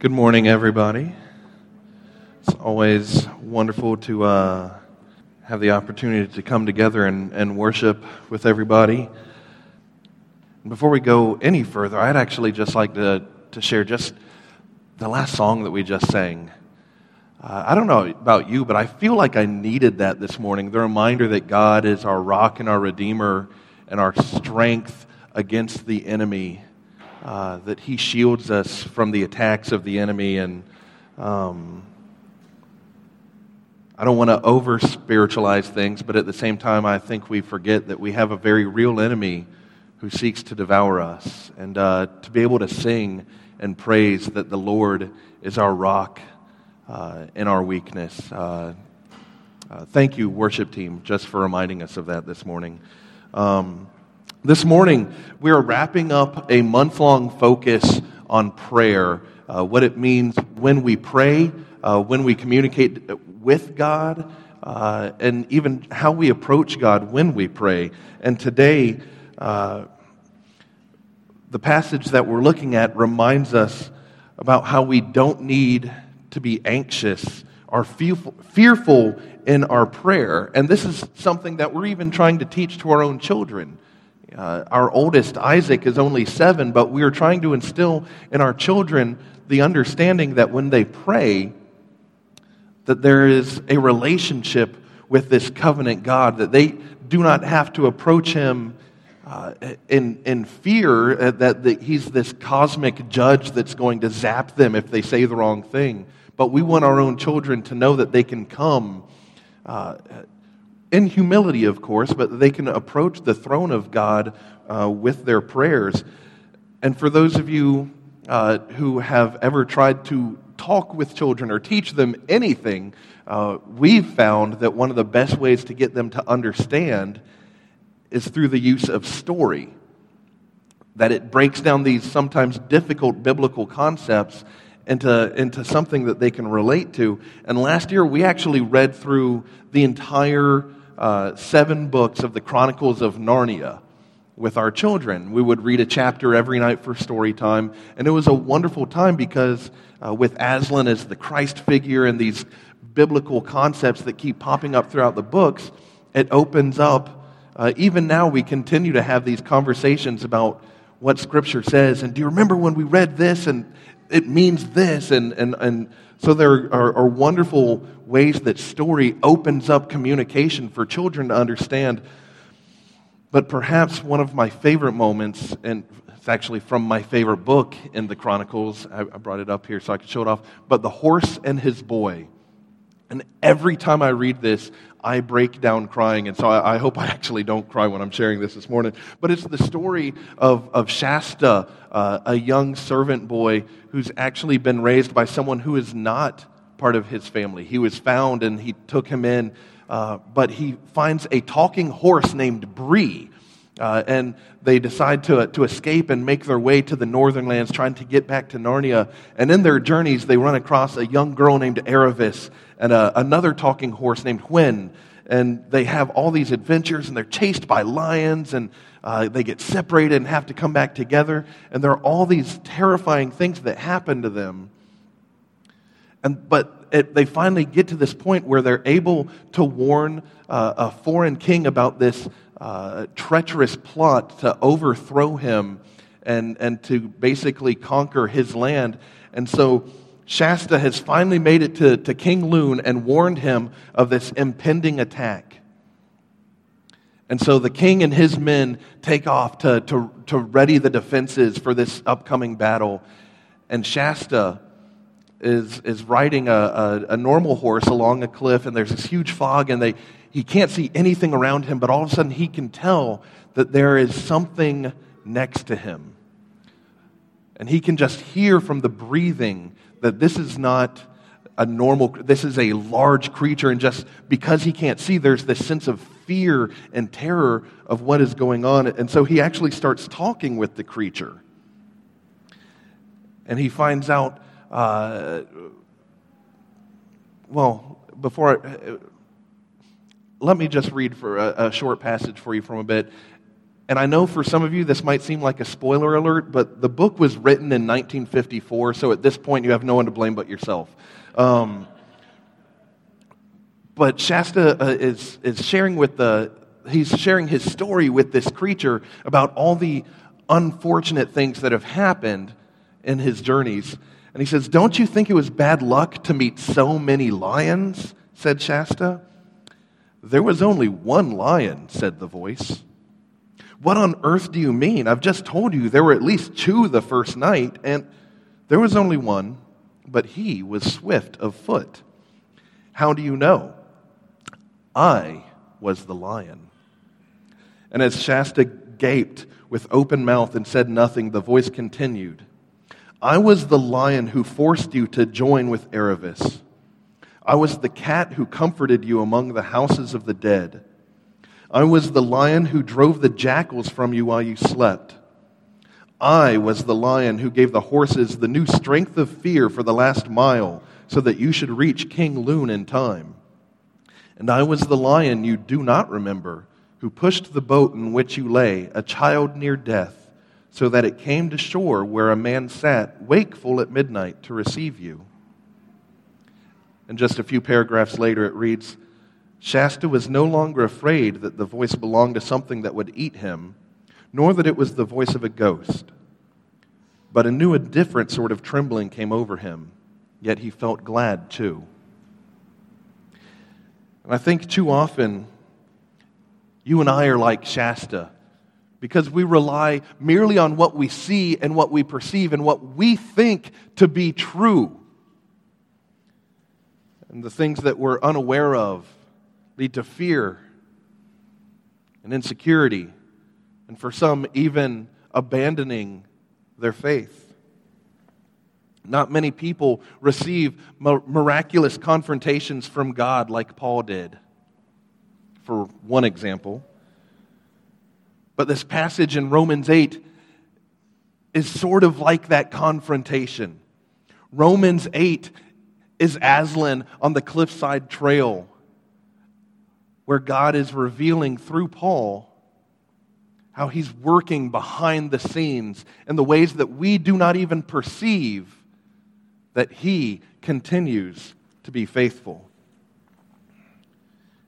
Good morning, everybody. It's always wonderful to uh, have the opportunity to come together and, and worship with everybody. Before we go any further, I'd actually just like to, to share just the last song that we just sang. Uh, I don't know about you, but I feel like I needed that this morning the reminder that God is our rock and our redeemer and our strength against the enemy uh, that He shields us from the attacks of the enemy. And um, I don't want to over spiritualize things, but at the same time, I think we forget that we have a very real enemy who seeks to devour us. And uh, to be able to sing and praise that the Lord is our rock uh, in our weakness. Uh, uh, thank you, worship team, just for reminding us of that this morning. Um, this morning, we are wrapping up a month long focus on prayer, uh, what it means when we pray, uh, when we communicate with God, uh, and even how we approach God when we pray. And today, uh, the passage that we're looking at reminds us about how we don't need to be anxious or fearful in our prayer. And this is something that we're even trying to teach to our own children. Uh, our oldest, Isaac, is only seven, but we are trying to instill in our children the understanding that when they pray, that there is a relationship with this covenant God, that they do not have to approach him uh, in, in fear uh, that he's this cosmic judge that's going to zap them if they say the wrong thing. But we want our own children to know that they can come uh, in humility, of course, but they can approach the throne of God uh, with their prayers. And for those of you uh, who have ever tried to talk with children or teach them anything, uh, we've found that one of the best ways to get them to understand is through the use of story. That it breaks down these sometimes difficult biblical concepts into, into something that they can relate to. And last year, we actually read through the entire uh, seven books of the Chronicles of Narnia with our children. We would read a chapter every night for story time, and it was a wonderful time because uh, with Aslan as the Christ figure and these biblical concepts that keep popping up throughout the books, it opens up. Uh, even now, we continue to have these conversations about what Scripture says. And do you remember when we read this and it means this? And, and, and so there are, are wonderful ways that story opens up communication for children to understand. But perhaps one of my favorite moments, and it's actually from my favorite book in the Chronicles, I, I brought it up here so I could show it off, but The Horse and His Boy. And every time I read this, I break down crying. And so I, I, hope I actually don't cry when I'm sharing this this morning. But it's the story of, of Shasta, uh, a young servant boy who's actually been raised by someone who is not part of his family. He was found and he took him in, uh, but he finds a talking horse named Bree. Uh, and they decide to, to escape and make their way to the northern lands, trying to get back to Narnia. And in their journeys, they run across a young girl named Aravis and a, another talking horse named Hwin. And they have all these adventures, and they're chased by lions, and uh, they get separated and have to come back together. And there are all these terrifying things that happen to them. And, but it, they finally get to this point where they're able to warn uh, a foreign king about this uh, treacherous plot to overthrow him and, and to basically conquer his land. And so Shasta has finally made it to, to King Lune and warned him of this impending attack. And so the king and his men take off to, to, to ready the defenses for this upcoming battle. And Shasta is, is riding a, a, a normal horse along a cliff, and there's this huge fog, and they, he can't see anything around him, but all of a sudden he can tell that there is something next to him. And he can just hear from the breathing that this is not a normal, this is a large creature. And just because he can't see, there's this sense of fear and terror of what is going on. And so he actually starts talking with the creature. And he finds out, uh, well, before I, let me just read for a, a, short passage for you from a bit. And I know for some of you this might seem like a spoiler alert, but the book was written in 1954, so at this point you have no one to blame but yourself. Um, but Shasta uh, is, is sharing with the, he's sharing his story with this creature about all the unfortunate things that have happened in his journeys. And he says, Don't you think it was bad luck to meet so many lions? said Shasta. There was only one lion, said the voice. What on earth do you mean? I've just told you there were at least two the first night, and there was only one, but he was swift of foot. How do you know? I was the lion. And as Shasta gaped with open mouth and said nothing, the voice continued I was the lion who forced you to join with Aravis. I was the cat who comforted you among the houses of the dead. I was the lion who drove the jackals from you while you slept. I was the lion who gave the horses the new strength of fear for the last mile so that you should reach King Lune in time. And I was the lion you do not remember who pushed the boat in which you lay, a child near death so that it came to shore where a man sat, wakeful at midnight, to receive you. And just a few paragraphs later, it reads Shasta was no longer afraid that the voice belonged to something that would eat him, nor that it was the voice of a ghost. But a new, a different sort of trembling came over him, yet he felt glad too. And I think too often, you and I are like Shasta because we rely merely on what we see and what we perceive and what we think to be true. And the things that we're unaware of lead to fear and insecurity, and for some, even abandoning their faith. Not many people receive miraculous confrontations from God like Paul did, for one example. But this passage in Romans 8 is sort of like that confrontation. Romans 8 is Aslan on the cliffside trail where God is revealing through Paul how he's working behind the scenes in the ways that we do not even perceive that he continues to be faithful.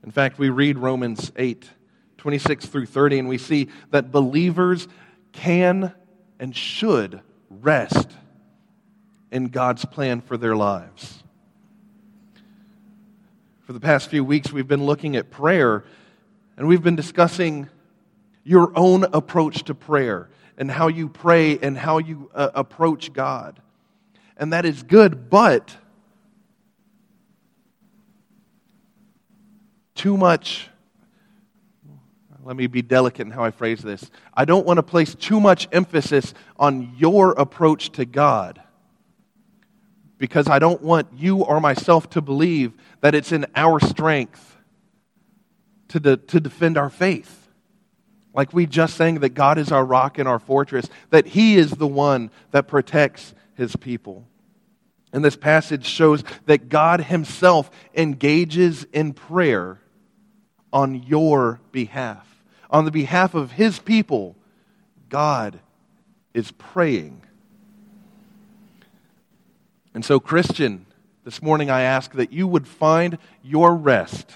In fact, we read Romans 8 26 through 30, and we see that believers can and should rest in God's plan for their lives. For the past few weeks, we've been looking at prayer, and we've been discussing your own approach to prayer and how you pray and how you uh, approach God. And that is good, but too much let me be delicate in how I phrase this. I don't want to place too much emphasis on your approach to God because I don't want you or myself to believe that it's in our strength to, de- to defend our faith. Like we just sang that God is our rock and our fortress, that He is the one that protects His people. And this passage shows that God Himself engages in prayer on your behalf on the behalf of his people, God is praying. And so, Christian, this morning I ask that you would find your rest.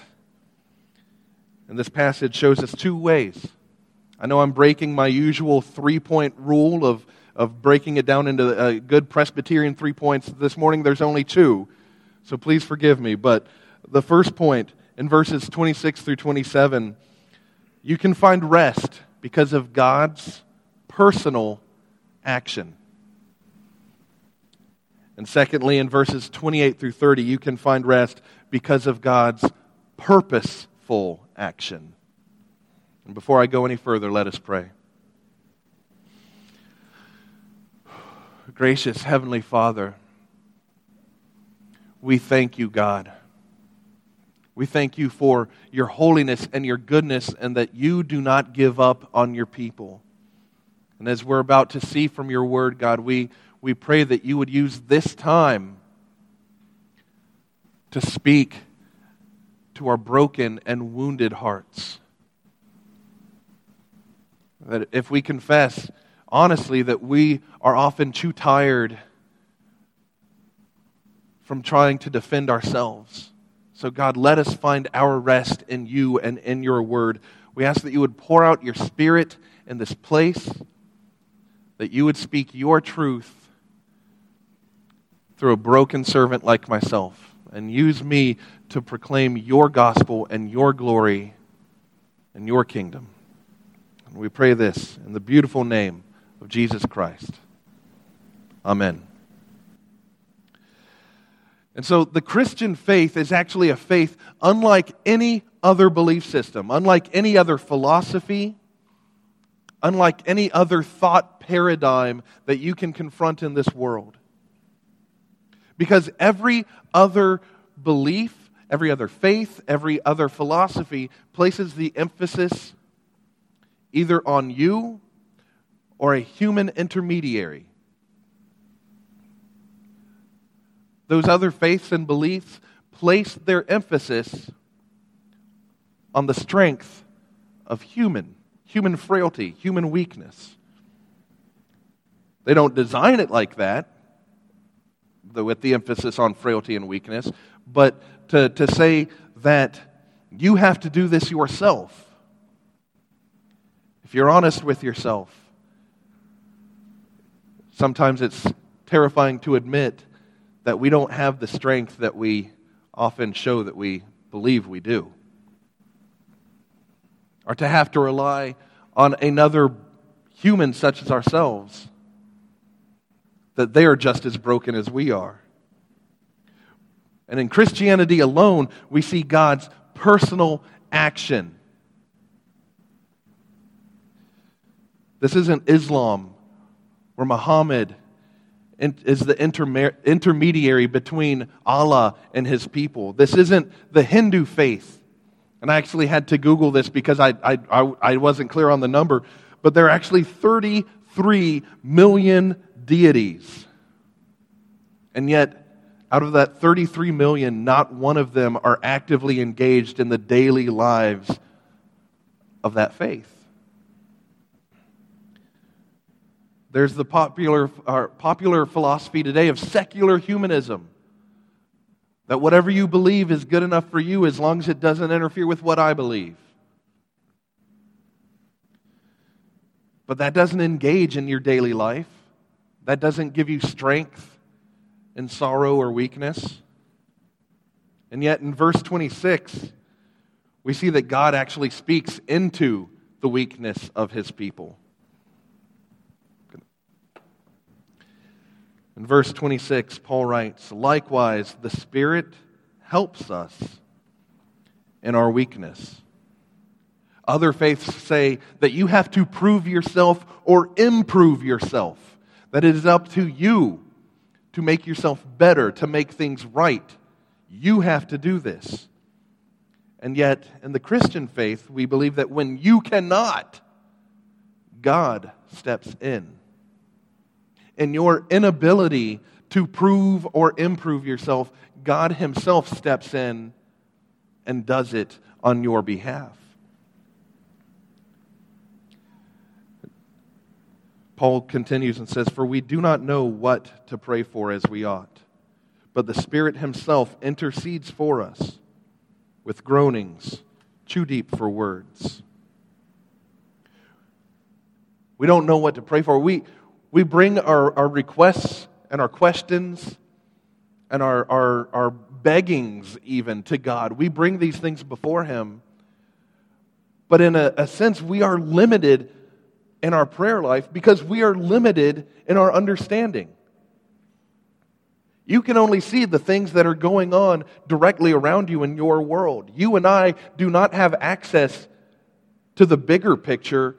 And this passage shows us two ways. I know I'm breaking my usual three point rule of, of breaking it down into a good Presbyterian three points. This morning there's only two, so please forgive me. But the first point in verses 26 through 27 you can find rest because of God's personal action. And secondly, in verses 28 through 30, you can find rest because of God's purposeful action. And before I go any further, let us pray. Gracious Heavenly Father, we thank you, God we thank you for your holiness and your goodness, and that you do not give up on your people. And as we're about to see from your word, God, we, we pray that you would use this time to speak to our broken and wounded hearts. That if we confess honestly that we are often too tired from trying to defend ourselves. So, God, let us find our rest in you and in your word. We ask that you would pour out your spirit in this place, that you would speak your truth through a broken servant like myself, and use me to proclaim your gospel and your glory and your kingdom. And we pray this in the beautiful name of Jesus Christ. Amen. And so the Christian faith is actually a faith unlike any other belief system, unlike any other philosophy, unlike any other thought paradigm that you can confront in this world. Because every other belief, every other faith, every other philosophy places the emphasis either on you or a human intermediary. Those other faiths and beliefs place their emphasis on the strength of human, human frailty, human weakness. They don't design it like that, with the emphasis on frailty and weakness, but to, to say that you have to do this yourself. If you're honest with yourself, Sometimes it's terrifying to admit that we don't have the strength that we often show that we believe we do. Or to have to rely on another human such as ourselves, that they are just as broken as we are. And in Christianity alone, we see God's personal action. This isn't Islam where Muhammad is the intermediary between Allah and his people. This isn't the Hindu faith. And I actually had to Google this because I, I, I wasn't clear on the number, but there are actually 33 million deities. And yet, out of that 33 million, not one of them are actively engaged in the daily lives of that faith. There's the popular, popular philosophy today of secular humanism. That whatever you believe is good enough for you as long as it doesn't interfere with what I believe. But that doesn't engage in your daily life. That doesn't give you strength in sorrow or weakness. And yet, in verse 26, we see that God actually speaks into the weakness of his people. In verse 26, Paul writes, Likewise, the Spirit helps us in our weakness. Other faiths say that you have to prove yourself or improve yourself, that it is up to you to make yourself better, to make things right. You have to do this. And yet, in the Christian faith, we believe that when you cannot, God steps in in your inability to prove or improve yourself, God Himself steps in and does it on your behalf. Paul continues and says, For we do not know what to pray for as we ought, but the Spirit Himself intercedes for us with groanings too deep for words. We don't know what to pray for. We, we bring our, our requests and our questions and our, our, our beggings even to God. We bring these things before Him. But in a, a sense, we are limited in our prayer life because we are limited in our understanding. You can only see the things that are going on directly around you in your world. You and I do not have access to the bigger picture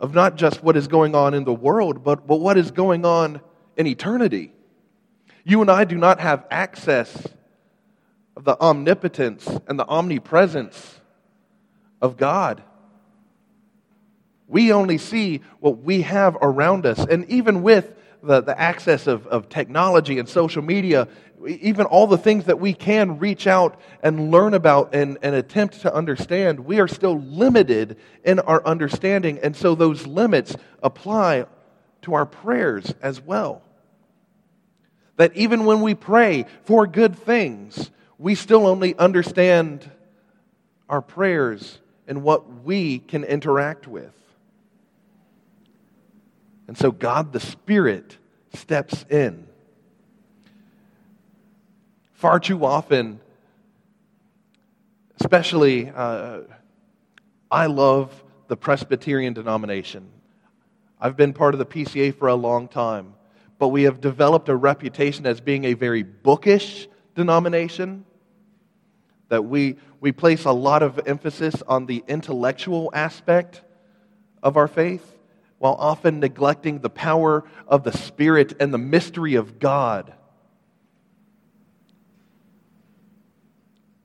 of not just what is going on in the world, but, but what is going on in eternity. You and I do not have access of the omnipotence and the omnipresence of God. We only see what we have around us. And even with the, the access of, of technology and social media, even all the things that we can reach out and learn about and, and attempt to understand, we are still limited in our understanding. And so those limits apply to our prayers as well. That even when we pray for good things, we still only understand our prayers and what we can interact with. And so God the Spirit steps in. Far too often, especially, uh, I love the Presbyterian denomination. I've been part of the PCA for a long time, but we have developed a reputation as being a very bookish denomination. That we, we place a lot of emphasis on the intellectual aspect of our faith while often neglecting the power of the Spirit and the mystery of God.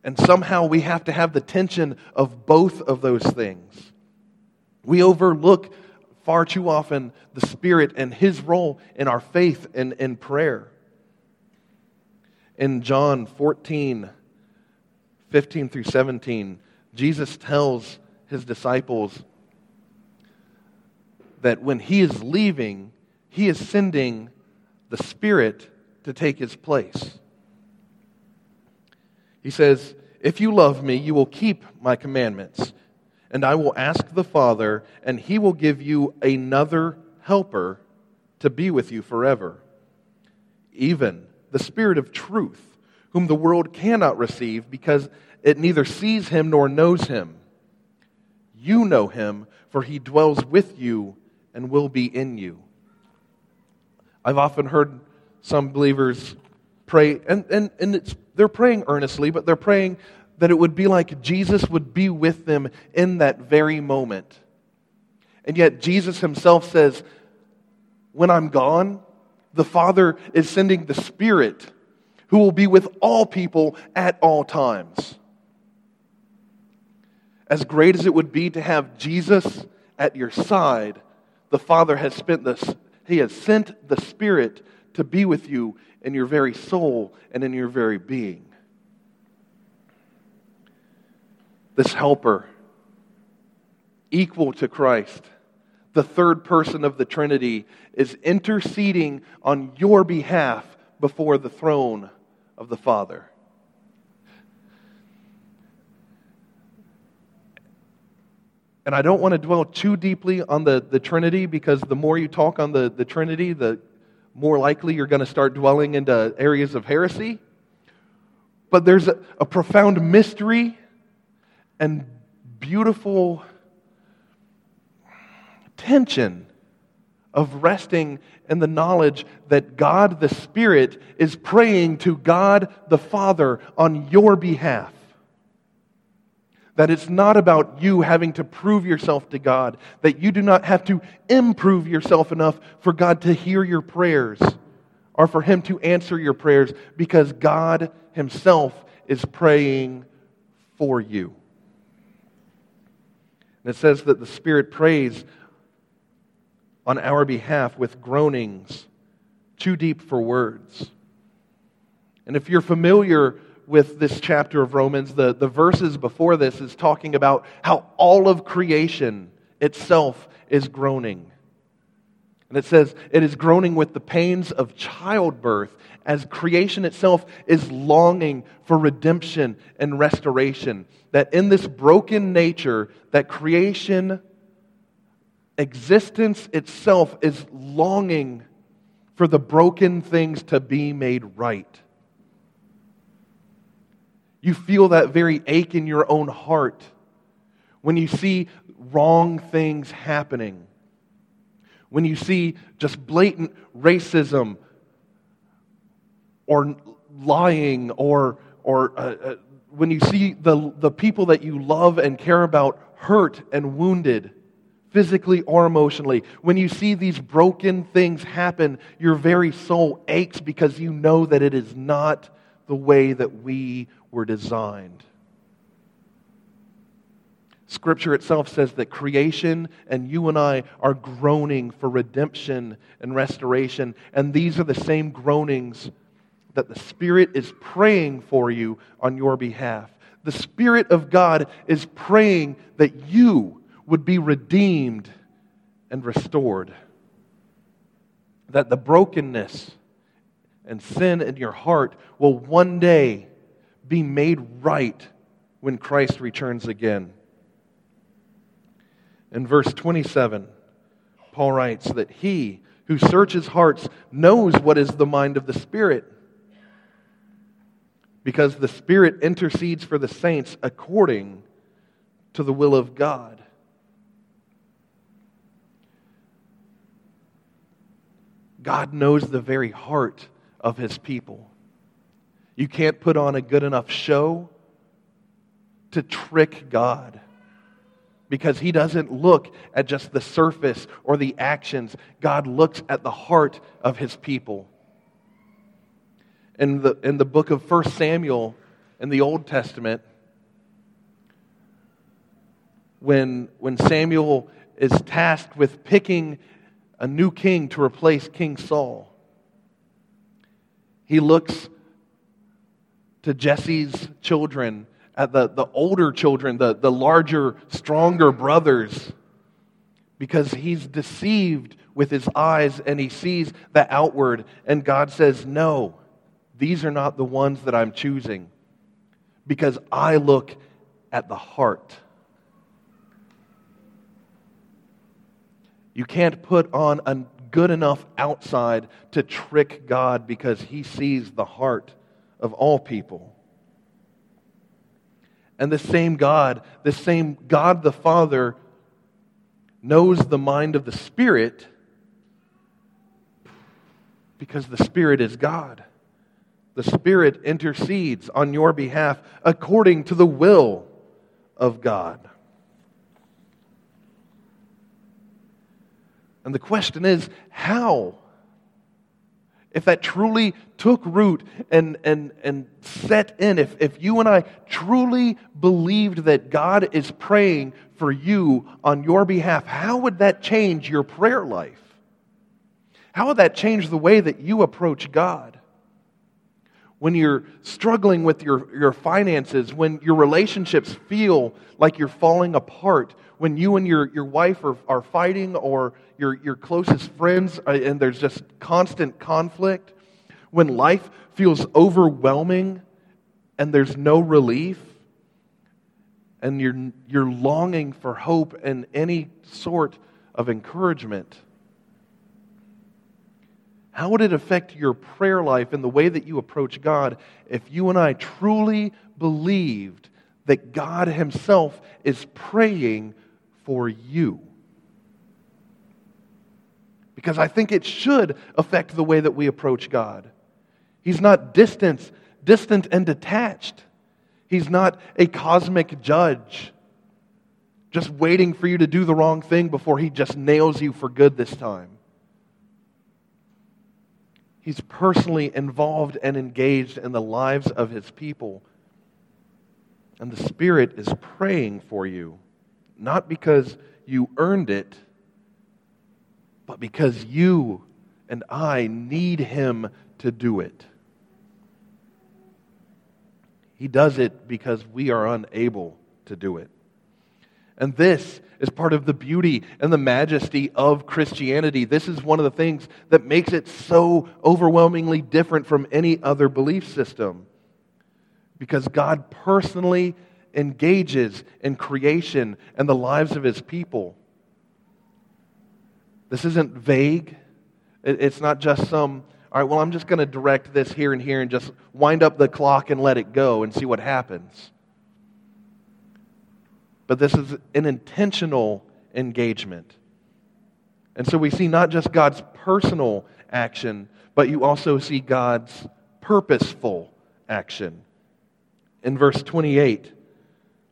And somehow we have to have the tension of both of those things. We overlook far too often the Spirit and His role in our faith and in prayer. In John 14, 15 through 17, Jesus tells his disciples that when he is leaving, he is sending the Spirit to take his place. He says, If you love me, you will keep my commandments, and I will ask the Father, and he will give you another helper to be with you forever, even the Spirit of truth, whom the world cannot receive because it neither sees him nor knows him. You know him, for he dwells with you and will be in you. I've often heard some believers pray, and, and, and they're praying earnestly, but they're praying that it would be like Jesus would be with them in that very moment. And yet, Jesus himself says, When I'm gone, the Father is sending the Spirit who will be with all people at all times. As great as it would be to have Jesus at your side, the Father has spent this, He has sent the Spirit to be with you in your very soul and in your very being. This helper, equal to Christ, the third person of the Trinity, is interceding on your behalf before the throne of the Father. And I don't want to dwell too deeply on the, the Trinity because the more you talk on the, the Trinity, the more likely you're going to start dwelling into areas of heresy. But there's a, a profound mystery and beautiful tension of resting in the knowledge that God the Spirit is praying to God the Father on your behalf. That it's not about you having to prove yourself to God, that you do not have to improve yourself enough for God to hear your prayers or for Him to answer your prayers, because God Himself is praying for you. And it says that the Spirit prays on our behalf with groanings too deep for words. And if you're familiar with this chapter of Romans. The, the verses before this is talking about how all of creation itself is groaning. And it says, it is groaning with the pains of childbirth as creation itself is longing for redemption and restoration. That in this broken nature, that creation, existence itself is longing for the broken things to be made right. You feel that very ache in your own heart when you see wrong things happening, when you see just blatant racism or lying or, or uh, uh, when you see the, the people that you love and care about hurt and wounded physically or emotionally, when you see these broken things happen, your very soul aches because you know that it is not the way that we were designed. Scripture itself says that creation and you and I are groaning for redemption and restoration. And these are the same groanings that the Spirit is praying for you on your behalf. The Spirit of God is praying that you would be redeemed and restored. That the brokenness and sin in your heart will one day be made right when Christ returns again. In verse 27, Paul writes that he who searches hearts knows what is the mind of the Spirit, because the Spirit intercedes for the saints according to the will of God. God knows the very heart of his people. You can't put on a good enough show to trick God because he doesn't look at just the surface or the actions. God looks at the heart of his people. In the, in the book of 1 Samuel in the Old Testament, when, when Samuel is tasked with picking a new king to replace King Saul, he looks to Jesse's children at the, the older children, the, the larger, stronger brothers, because he's deceived with his eyes and he sees the outward. And God says, No, these are not the ones that I'm choosing, because I look at the heart. You can't put on a good enough outside to trick God because he sees the heart of all people. And the same God, the same God the Father, knows the mind of the Spirit because the Spirit is God. The Spirit intercedes on your behalf according to the will of God. And the question is how? If that truly took root and, and, and set in, if, if you and I truly believed that God is praying for you on your behalf, how would that change your prayer life? How would that change the way that you approach God? When you're struggling with your, your finances, when your relationships feel like you're falling apart, when you and your, your wife are, are fighting or your, your closest friends uh, and there's just constant conflict, when life feels overwhelming and there's no relief, and you're, you're longing for hope and any sort of encouragement, how would it affect your prayer life and the way that you approach God if you and I truly believed that God Himself is praying for you. Because I think it should affect the way that we approach God. He's not distant, distant and detached. He's not a cosmic judge just waiting for you to do the wrong thing before he just nails you for good this time. He's personally involved and engaged in the lives of his people. And the Spirit is praying for you not because you earned it, but because you and I need Him to do it. He does it because we are unable to do it. And this is part of the beauty and the majesty of Christianity. This is one of the things that makes it so overwhelmingly different from any other belief system. Because God personally engages in creation and the lives of his people. This isn't vague. It's not just some, all right, well, I'm just going to direct this here and here and just wind up the clock and let it go and see what happens. But this is an intentional engagement. And so we see not just God's personal action, but you also see God's purposeful action. In verse 28,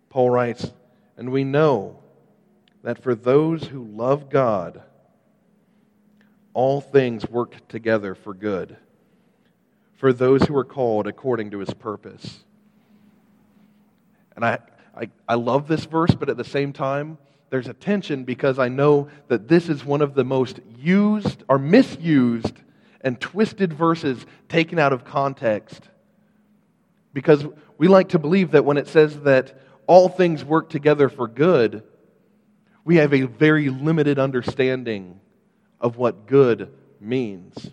Paul writes, And we know that for those who love God, all things work together for good, for those who are called according to his purpose. And I, I, I love this verse, but at the same time, there's a tension because I know that this is one of the most used or misused and twisted verses taken out of context. Because we like to believe that when it says that all things work together for good, we have a very limited understanding of what good means.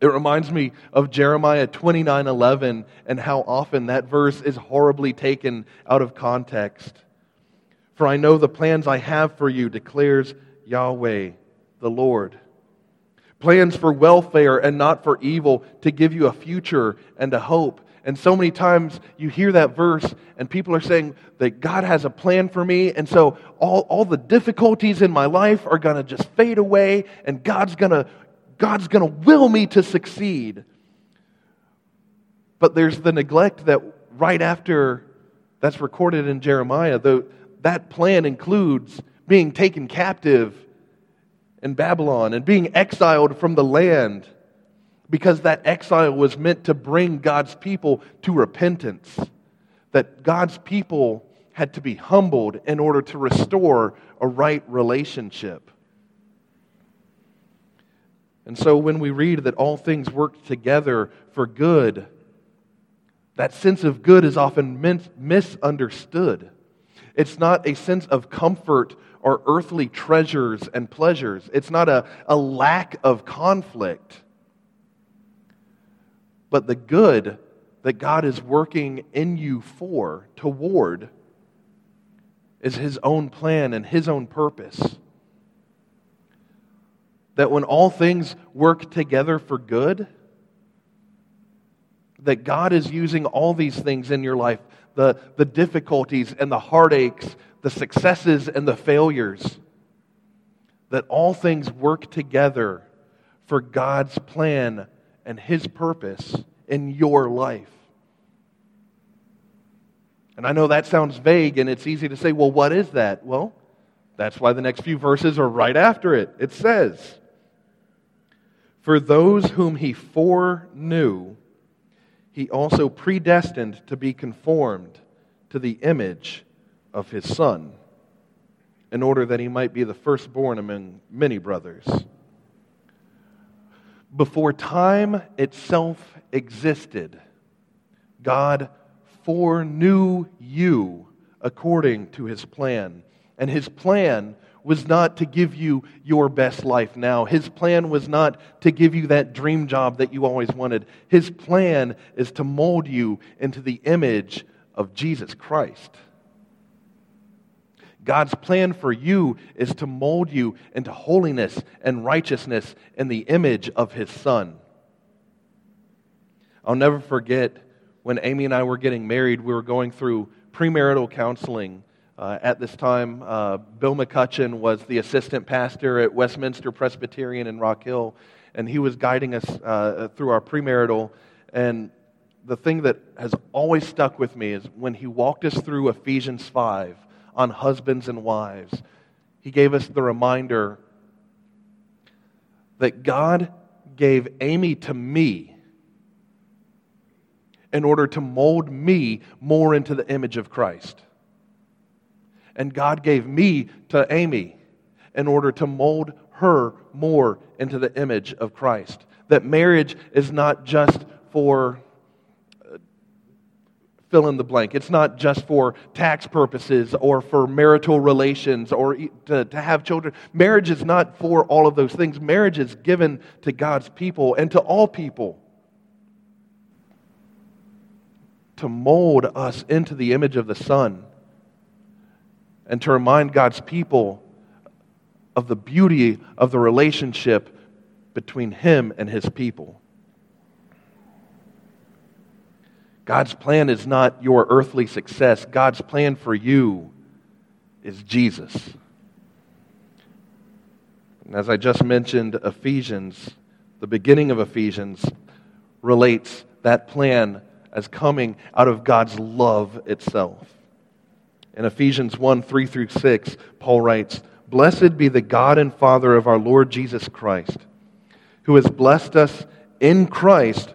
It reminds me of Jeremiah 29 11 and how often that verse is horribly taken out of context. For I know the plans I have for you, declares Yahweh the Lord. Plans for welfare and not for evil, to give you a future and a hope. And so many times you hear that verse, and people are saying that God has a plan for me, and so all, all the difficulties in my life are going to just fade away, and God's going God's going to will me to succeed. But there's the neglect that right after that's recorded in Jeremiah, the, that plan includes being taken captive in Babylon and being exiled from the land because that exile was meant to bring God's people to repentance. That God's people had to be humbled in order to restore a right relationship. And so when we read that all things work together for good, that sense of good is often misunderstood. It's not a sense of comfort or earthly treasures and pleasures. It's not a, a lack of conflict. But the good that God is working in you for, toward, is His own plan and His own purpose. That when all things work together for good, that God is using all these things in your life the, the difficulties and the heartaches, the successes and the failures that all things work together for God's plan and His purpose in your life. And I know that sounds vague and it's easy to say, well, what is that? Well, that's why the next few verses are right after it. It says, for those whom he foreknew, he also predestined to be conformed to the image of his Son, in order that he might be the firstborn among many brothers. Before time itself existed, God foreknew you according to his plan. And his plan was not to give you your best life now. His plan was not to give you that dream job that you always wanted. His plan is to mold you into the image of Jesus Christ. God's plan for you is to mold you into holiness and righteousness in the image of His Son. I'll never forget when Amy and I were getting married, we were going through premarital counseling uh, at this time, uh, Bill McCutcheon was the assistant pastor at Westminster Presbyterian in Rock Hill, and he was guiding us uh, through our premarital. And the thing that has always stuck with me is when he walked us through Ephesians 5 on husbands and wives, he gave us the reminder that God gave Amy to me in order to mold me more into the image of Christ and God gave me to Amy in order to mold her more into the image of Christ. That marriage is not just for fill in the blank. It's not just for tax purposes or for marital relations or to, to have children. Marriage is not for all of those things. Marriage is given to God's people and to all people to mold us into the image of the Son and to remind God's people of the beauty of the relationship between Him and His people. God's plan is not your earthly success. God's plan for you is Jesus. And as I just mentioned, Ephesians, the beginning of Ephesians, relates that plan as coming out of God's love itself. In Ephesians 1 3 through 6, Paul writes, Blessed be the God and Father of our Lord Jesus Christ, who has blessed us in Christ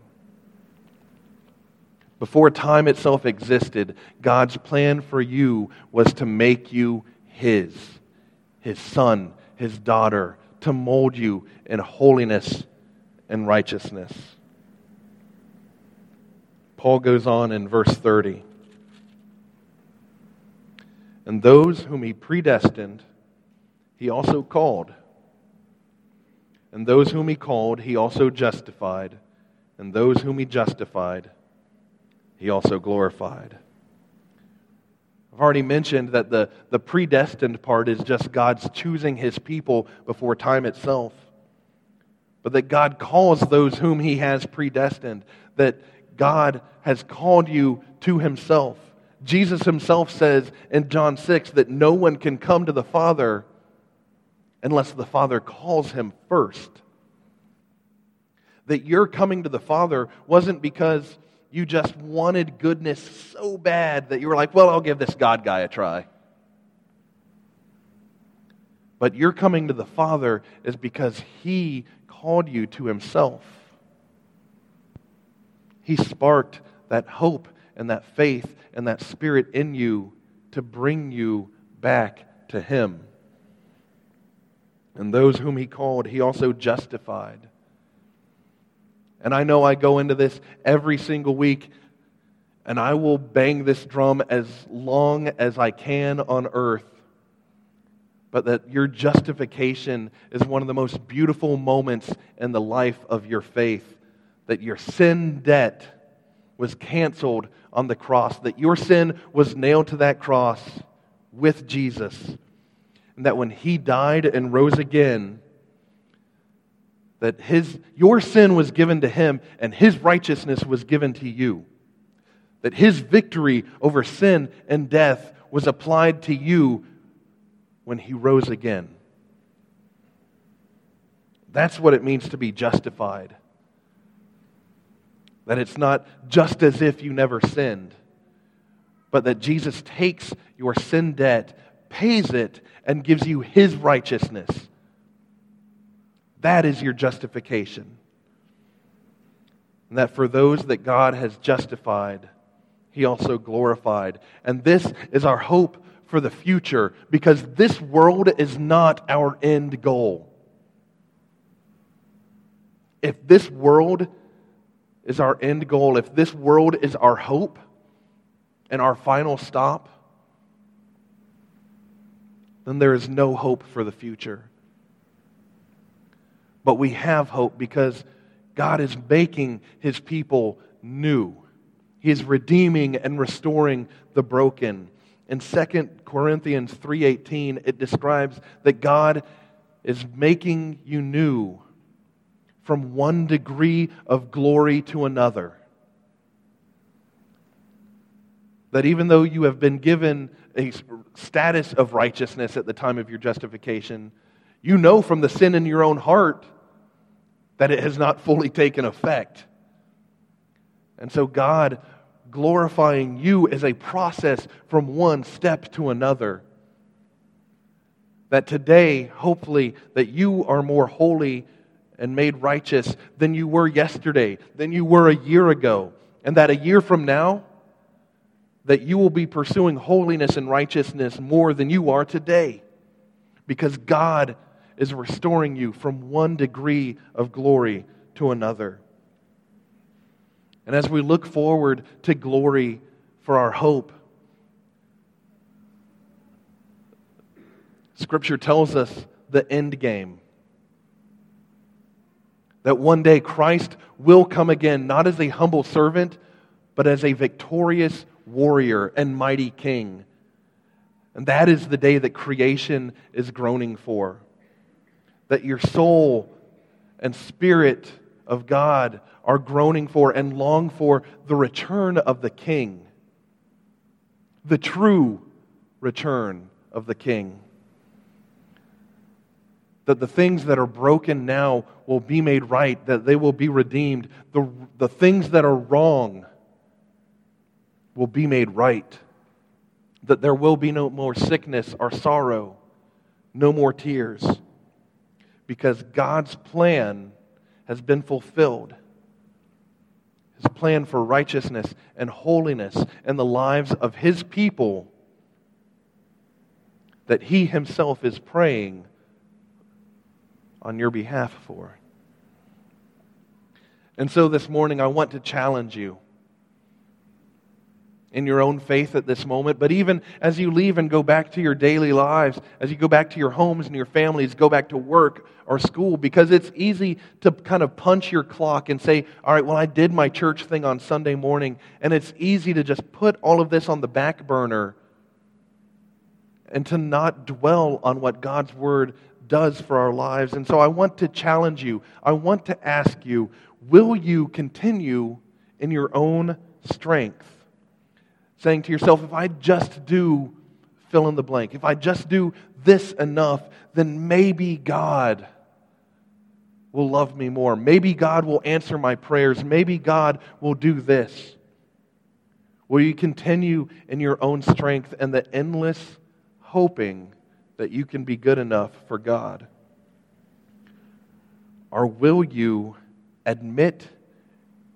Before time itself existed, God's plan for you was to make you His, His son, His daughter, to mold you in holiness and righteousness. Paul goes on in verse 30. And those whom he predestined, he also called. And those whom he called, he also justified. And those whom he justified, he also glorified. I've already mentioned that the, the predestined part is just God's choosing his people before time itself. But that God calls those whom he has predestined, that God has called you to himself. Jesus himself says in John 6 that no one can come to the Father unless the Father calls him first. That your coming to the Father wasn't because you just wanted goodness so bad that you were like, well, I'll give this God guy a try. But your coming to the Father is because He called you to Himself. He sparked that hope and that faith and that spirit in you to bring you back to Him. And those whom He called, He also justified. And I know I go into this every single week, and I will bang this drum as long as I can on earth. But that your justification is one of the most beautiful moments in the life of your faith. That your sin debt was canceled on the cross, that your sin was nailed to that cross with Jesus. And that when he died and rose again, that his, your sin was given to him and his righteousness was given to you. That his victory over sin and death was applied to you when he rose again. That's what it means to be justified. That it's not just as if you never sinned, but that Jesus takes your sin debt, pays it, and gives you his righteousness that is your justification. And that for those that God has justified, he also glorified. And this is our hope for the future because this world is not our end goal. If this world is our end goal, if this world is our hope and our final stop, then there is no hope for the future. But we have hope because God is making his people new. He is redeeming and restoring the broken. In 2 Corinthians 3:18 it describes that God is making you new from one degree of glory to another. That even though you have been given a status of righteousness at the time of your justification, you know from the sin in your own heart that it has not fully taken effect. And so, God glorifying you is a process from one step to another. That today, hopefully, that you are more holy and made righteous than you were yesterday, than you were a year ago. And that a year from now, that you will be pursuing holiness and righteousness more than you are today. Because God is restoring you from one degree of glory to another. And as we look forward to glory for our hope, Scripture tells us the end game. That one day Christ will come again, not as a humble servant, but as a victorious warrior and mighty king. And that is the day that creation is groaning for that your soul and spirit of God are groaning for and long for the return of the King. the true return of the King. That the things that are broken now will be made right, that they will be redeemed. The, the things that are wrong will be made right. That there will be no more sickness or sorrow, no more tears. Because God's plan has been fulfilled. His plan for righteousness and holiness in the lives of His people that He Himself is praying on your behalf for. And so this morning, I want to challenge you in your own faith at this moment, but even as you leave and go back to your daily lives, as you go back to your homes and your families, go back to work or school, because it's easy to kind of punch your clock and say, All right, well, I did my church thing on Sunday morning, and it's easy to just put all of this on the back burner and to not dwell on what God's Word does for our lives. And so I want to challenge you, I want to ask you, will you continue in your own strength? Saying to yourself, if I just do fill in the blank, if I just do this enough, then maybe God will love me more. Maybe God will answer my prayers. Maybe God will do this. Will you continue in your own strength and the endless hoping that you can be good enough for God? Or will you admit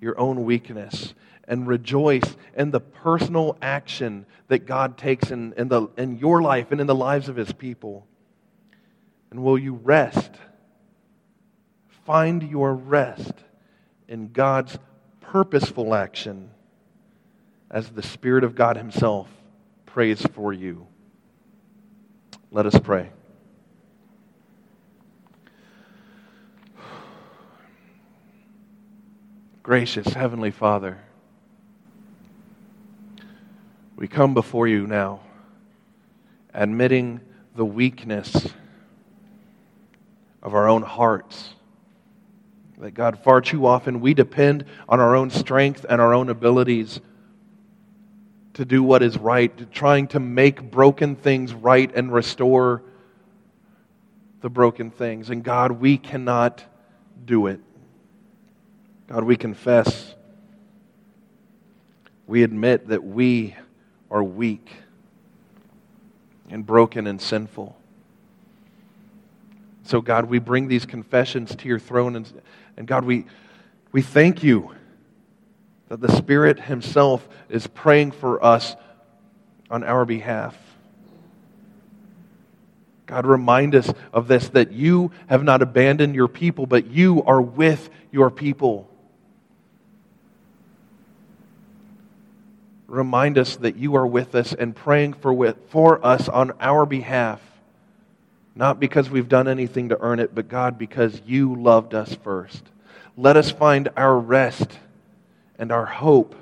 your own weakness and rejoice in the personal action that God takes in, in, the, in your life and in the lives of his people? And will you rest? Find your rest in God's purposeful action as the Spirit of God Himself prays for you. Let us pray. Gracious Heavenly Father, we come before you now, admitting the weakness of our own hearts. That God, far too often we depend on our own strength and our own abilities to do what is right, to trying to make broken things right and restore the broken things. And God, we cannot do it. God, we confess, we admit that we are weak and broken and sinful. So, God, we bring these confessions to your throne. And, and God, we, we thank you that the Spirit Himself is praying for us on our behalf. God, remind us of this that you have not abandoned your people, but you are with your people. Remind us that you are with us and praying for, with, for us on our behalf. Not because we've done anything to earn it, but God, because you loved us first. Let us find our rest and our hope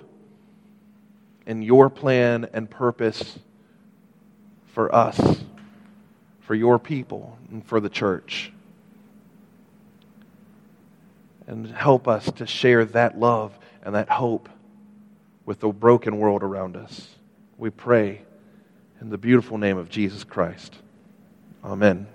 in your plan and purpose for us, for your people, and for the church. And help us to share that love and that hope with the broken world around us. We pray in the beautiful name of Jesus Christ. Amen.